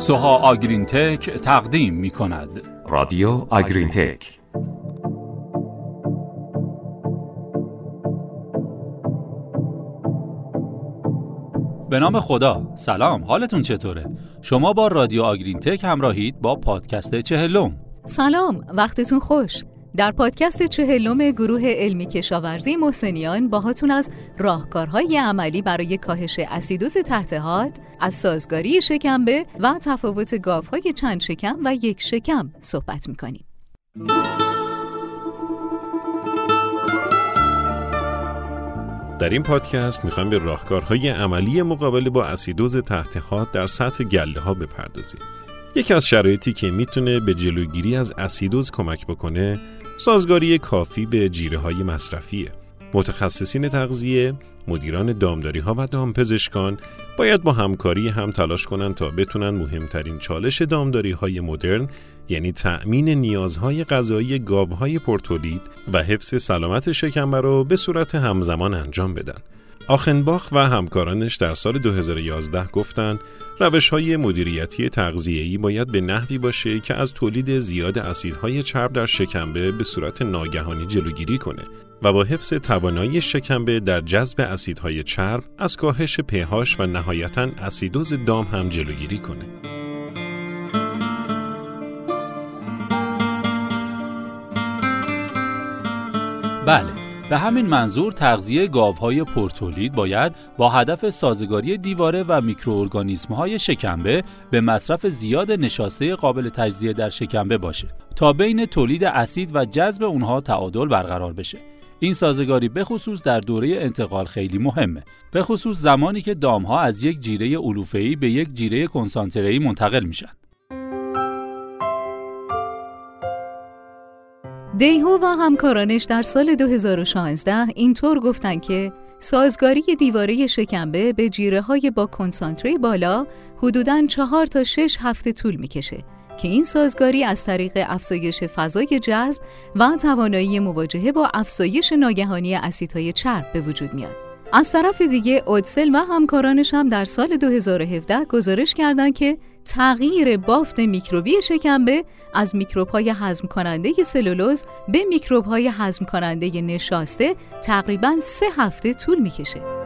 سوها آگرین تک تقدیم می کند رادیو آگرین تک به نام خدا. سلام. حالتون چطوره؟ شما با رادیو آگرین تک همراهید با پادکست چهلم. سلام. وقتتون خوش. در پادکست چهلم گروه علمی کشاورزی محسنیان باهاتون از راهکارهای عملی برای کاهش اسیدوز تحت حاد از سازگاری شکمبه و تفاوت گاوهای چند شکم و یک شکم صحبت می‌کنیم در این پادکست می‌خوایم به راهکارهای عملی مقابله با اسیدوز تحت حاد در سطح گله ها بپردازیم. یکی از شرایطی که می‌تونه به جلوگیری از اسیدوز کمک بکنه سازگاری کافی به جیره های مصرفیه. متخصصین تغذیه، مدیران دامداری ها و دامپزشکان باید با همکاری هم تلاش کنند تا بتونن مهمترین چالش دامداری های مدرن یعنی تأمین نیازهای غذایی گاوهای پرتولید و حفظ سلامت شکمبر رو به صورت همزمان انجام بدن. آخنباخ و همکارانش در سال 2011 گفتند روش های مدیریتی تغذیه‌ای باید به نحوی باشه که از تولید زیاد اسیدهای چرب در شکمبه به صورت ناگهانی جلوگیری کنه و با حفظ توانایی شکمبه در جذب اسیدهای چرب از کاهش پهاش و نهایتا اسیدوز دام هم جلوگیری کنه. بله به همین منظور تغذیه گاوهای پرتولید باید با هدف سازگاری دیواره و میکروارگانیسم‌های شکمبه به مصرف زیاد نشاسته قابل تجزیه در شکمبه باشه تا بین تولید اسید و جذب اونها تعادل برقرار بشه. این سازگاری به خصوص در دوره انتقال خیلی مهمه. به خصوص زمانی که دامها از یک جیره علوفه‌ای به یک جیره کنسانتره‌ای منتقل میشن. دیهو و همکارانش در سال 2016 اینطور گفتن که سازگاری دیواره شکمبه به جیره های با کنسانتره بالا حدوداً چهار تا شش هفته طول می‌کشه که این سازگاری از طریق افزایش فضای جذب و توانایی مواجهه با افزایش ناگهانی اسیدهای چرب به وجود میاد. از طرف دیگه اودسل و همکارانش هم در سال 2017 گزارش کردند که تغییر بافت میکروبی شکمبه از میکروب‌های هضم کننده سلولوز به میکروب‌های هضم کننده نشاسته تقریباً سه هفته طول می‌کشه.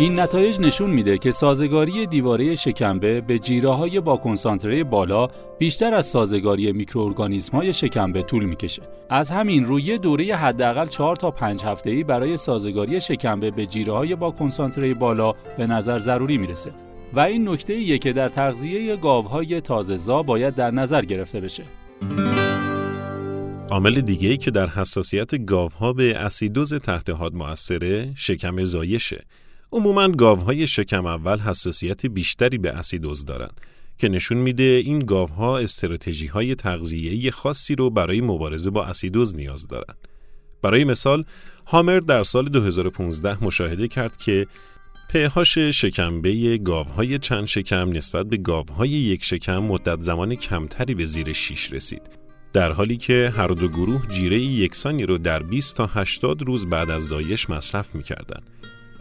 این نتایج نشون میده که سازگاری دیواره شکمبه به جیره های با کنسانتره بالا بیشتر از سازگاری میکروارگانیسم های شکمبه طول می‌کشه. از همین روی دوره حداقل 4 تا 5 هفته‌ای برای سازگاری شکمبه به جیره های با کنسانتره بالا به نظر ضروری می‌رسه. و این نکته ایه که در تغذیه گاوهای تازه‌زا باید در نظر گرفته بشه. عامل دیگه‌ای که در حساسیت گاوها به اسیدوز تحت حاد موثره شکم زایشه عموما گاوهای شکم اول حساسیت بیشتری به اسیدوز دارن که نشون میده این گاوها استراتژی های تغذیه‌ای خاصی رو برای مبارزه با اسیدوز نیاز دارن. برای مثال هامر در سال 2015 مشاهده کرد که پهاش شکمبه گاوهای چند شکم نسبت به گاوهای یک شکم مدت زمان کمتری به زیر 6 رسید. در حالی که هر دو گروه جیره یکسانی رو در 20 تا 80 روز بعد از زایش مصرف می‌کردند.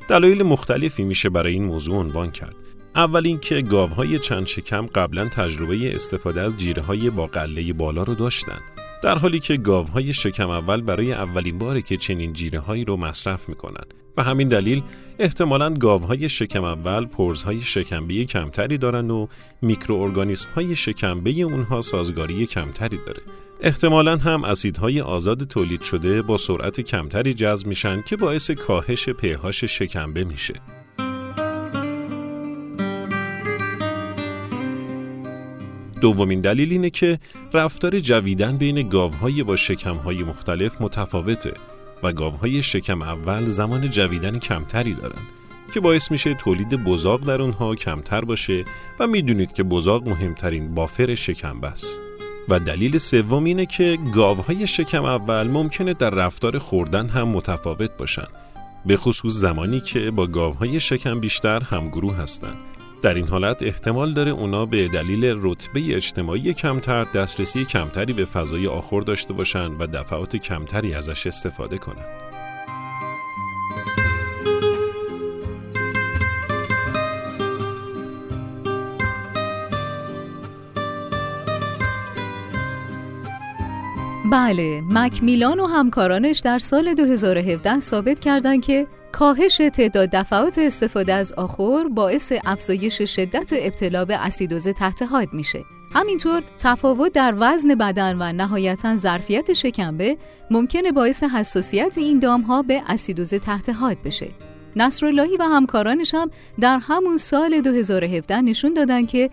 دلایل مختلفی میشه برای این موضوع عنوان کرد. اول اینکه گاوهای چند شکم قبلا تجربه استفاده از جیره های با قله بالا رو داشتن. در حالی که گاوهای شکم اول برای اولین باره که چنین جیره هایی رو مصرف می‌کنن و همین دلیل احتمالاً گاوهای شکم اول پرزهای شکمبی کمتری دارن و میکروارگانیسم های شکمبه اونها سازگاری کمتری داره. احتمالا هم اسیدهای آزاد تولید شده با سرعت کمتری جذب میشن که باعث کاهش پهاش شکمبه میشه. دومین دلیل اینه که رفتار جویدن بین گاوهای با شکمهای مختلف متفاوته و گاوهای شکم اول زمان جویدن کمتری دارن که باعث میشه تولید بزاق در اونها کمتر باشه و می‌دونید که بزاق مهمترین بافر شکم است. و دلیل سوم اینه که گاوهای شکم اول ممکنه در رفتار خوردن هم متفاوت باشن به خصوص زمانی که با گاوهای شکم بیشتر همگروه هستند در این حالت احتمال داره اونا به دلیل رتبه اجتماعی کمتر دسترسی کمتری به فضای آخر داشته باشن و دفعات کمتری ازش استفاده کنن. بله، مکمیلان و همکارانش در سال 2017 ثابت کردند که کاهش تعداد دفعات استفاده از آخور باعث افزایش شدت ابتلا به اسیدوز تحت حاد میشه. همینطور تفاوت در وزن بدن و نهایتا ظرفیت شکمبه ممکنه باعث حساسیت این دام ها به اسیدوز تحت حاد بشه. نصراللهی و همکارانش هم در همون سال 2017 نشون دادن که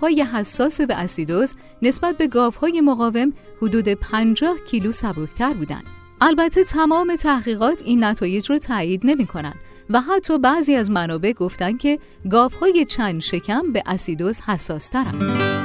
های حساس به اسیدوز نسبت به های مقاوم حدود 50 کیلو سبکتر بودن. البته تمام تحقیقات این نتایج رو تایید نمی کنن و حتی بعضی از منابع گفتن که های چند شکم به اسیدوز حساس ترن.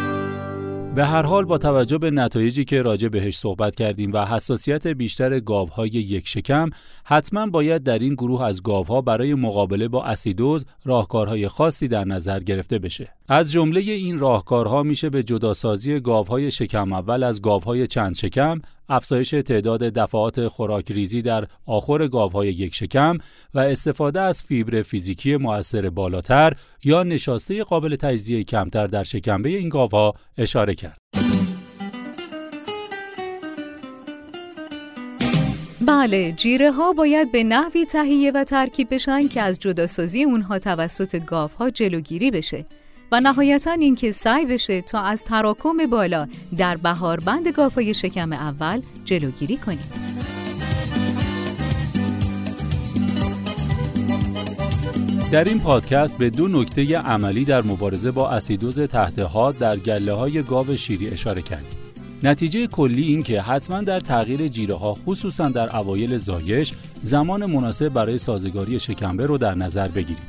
به هر حال با توجه به نتایجی که راجع بهش صحبت کردیم و حساسیت بیشتر گاوهای یک شکم حتما باید در این گروه از گاوها برای مقابله با اسیدوز راهکارهای خاصی در نظر گرفته بشه. از جمله این راهکارها میشه به جداسازی گاوهای شکم اول از گاوهای چند شکم افزایش تعداد دفعات خوراک ریزی در آخر گاوهای یک شکم و استفاده از فیبر فیزیکی مؤثر بالاتر یا نشاسته قابل تجزیه کمتر در شکمبه این گاوها اشاره کرد. بله جیره ها باید به نحوی تهیه و ترکیب بشن که از جداسازی اونها توسط گاف ها جلوگیری بشه و نهایتا اینکه سعی بشه تا از تراکم بالا در بهار بند گافای شکم اول جلوگیری کنیم. در این پادکست به دو نکته عملی در مبارزه با اسیدوز تحت حاد در گله های گاو شیری اشاره کردیم. نتیجه کلی این که حتما در تغییر جیره ها خصوصا در اوایل زایش زمان مناسب برای سازگاری شکمبه رو در نظر بگیرید.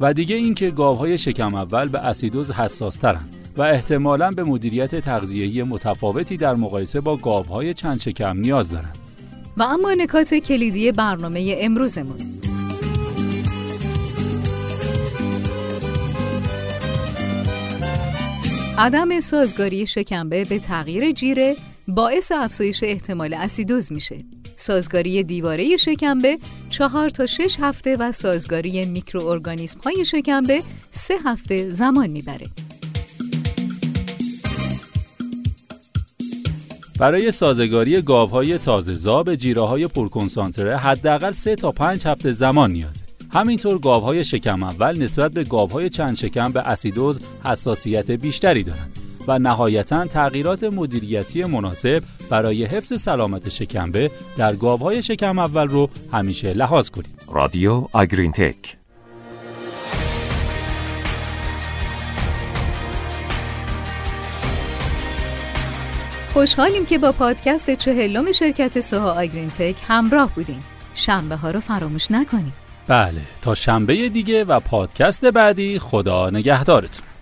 و دیگه اینکه گاوهای شکم اول به اسیدوز حساسترند و احتمالا به مدیریت تغذیه‌ای متفاوتی در مقایسه با گاوهای چند شکم نیاز دارند. و اما نکات کلیدی برنامه امروزمون عدم سازگاری شکمبه به تغییر جیره باعث افزایش احتمال اسیدوز میشه. سازگاری دیواره شکمبه چهار تا شش هفته و سازگاری میکروارگانیسم های شکمبه سه هفته زمان می‌بره. برای سازگاری گاوهای تازه زاب جیره های پرکنسانتره حداقل سه تا پنج هفته زمان نیازه. همینطور گاوهای شکم اول نسبت به گاوهای چند شکم به اسیدوز حساسیت بیشتری دارند. و نهایتا تغییرات مدیریتی مناسب برای حفظ سلامت شکمبه در گاوهای شکم اول رو همیشه لحاظ کنید. رادیو آگرین تک خوشحالیم که با پادکست چهلم شرکت سوها آگرین تک همراه بودیم. شنبه ها رو فراموش نکنید. بله تا شنبه دیگه و پادکست بعدی خدا نگهدارتون.